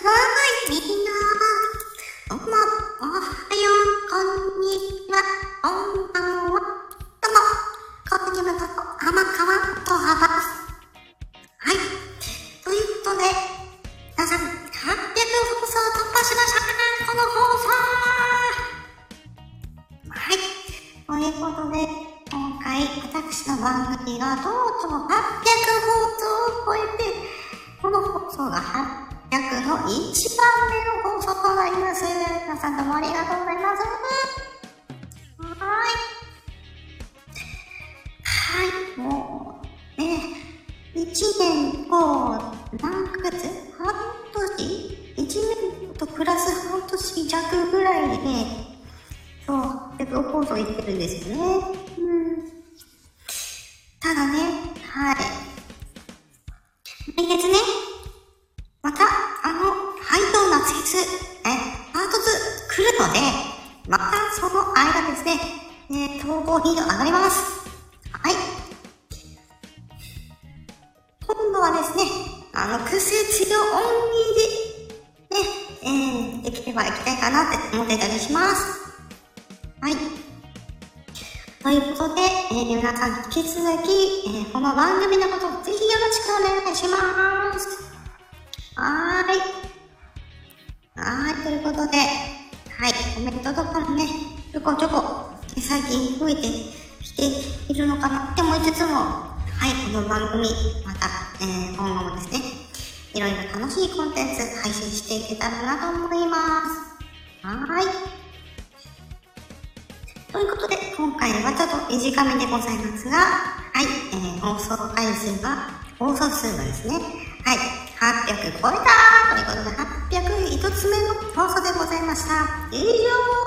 ーい、みんな。どうも、おはよう、こんにちは、こんばんは。どうも、こんにちはと、天川とはば。はい。ということで、皆さん、800放送突破しましたこの放送はい。ということで、今回、私の番組がとうとう800放送を超えて、この放送が800の1番目の放送となります。皆さんどうもありがとうございます。はーい。はい、もう、ね、1年と何ヶ月？半年 ?1 年とプラス半年弱ぐらいで、ねそう、800放送いってるんですよね。うん。ただね、はい。来月ね、ーナツフェス、え、パート2来るので、またその間ですね、えー、統合費が上がります。はい。今度はですね、あの、癖強オンリーで、ね、えー、できれば行きたいかなって思ってたりします。はい。ということで、えー、皆さん引き続き、えー、この番組のことをぜひよろしくお願いします。ことで、はい、コメントとかもね、ちょこちょこ、最近増えてきているのかなって思いつつも、はい、この番組、また、えー、今後もですね、いろいろ楽しいコンテンツ配信していけたらなと思います。はーい。ということで、今回はちょっと短めでございますが、はい、えー、放送回数が、放送数がですね、はい、800超えたということで、800 1つ目の放送でございました。以上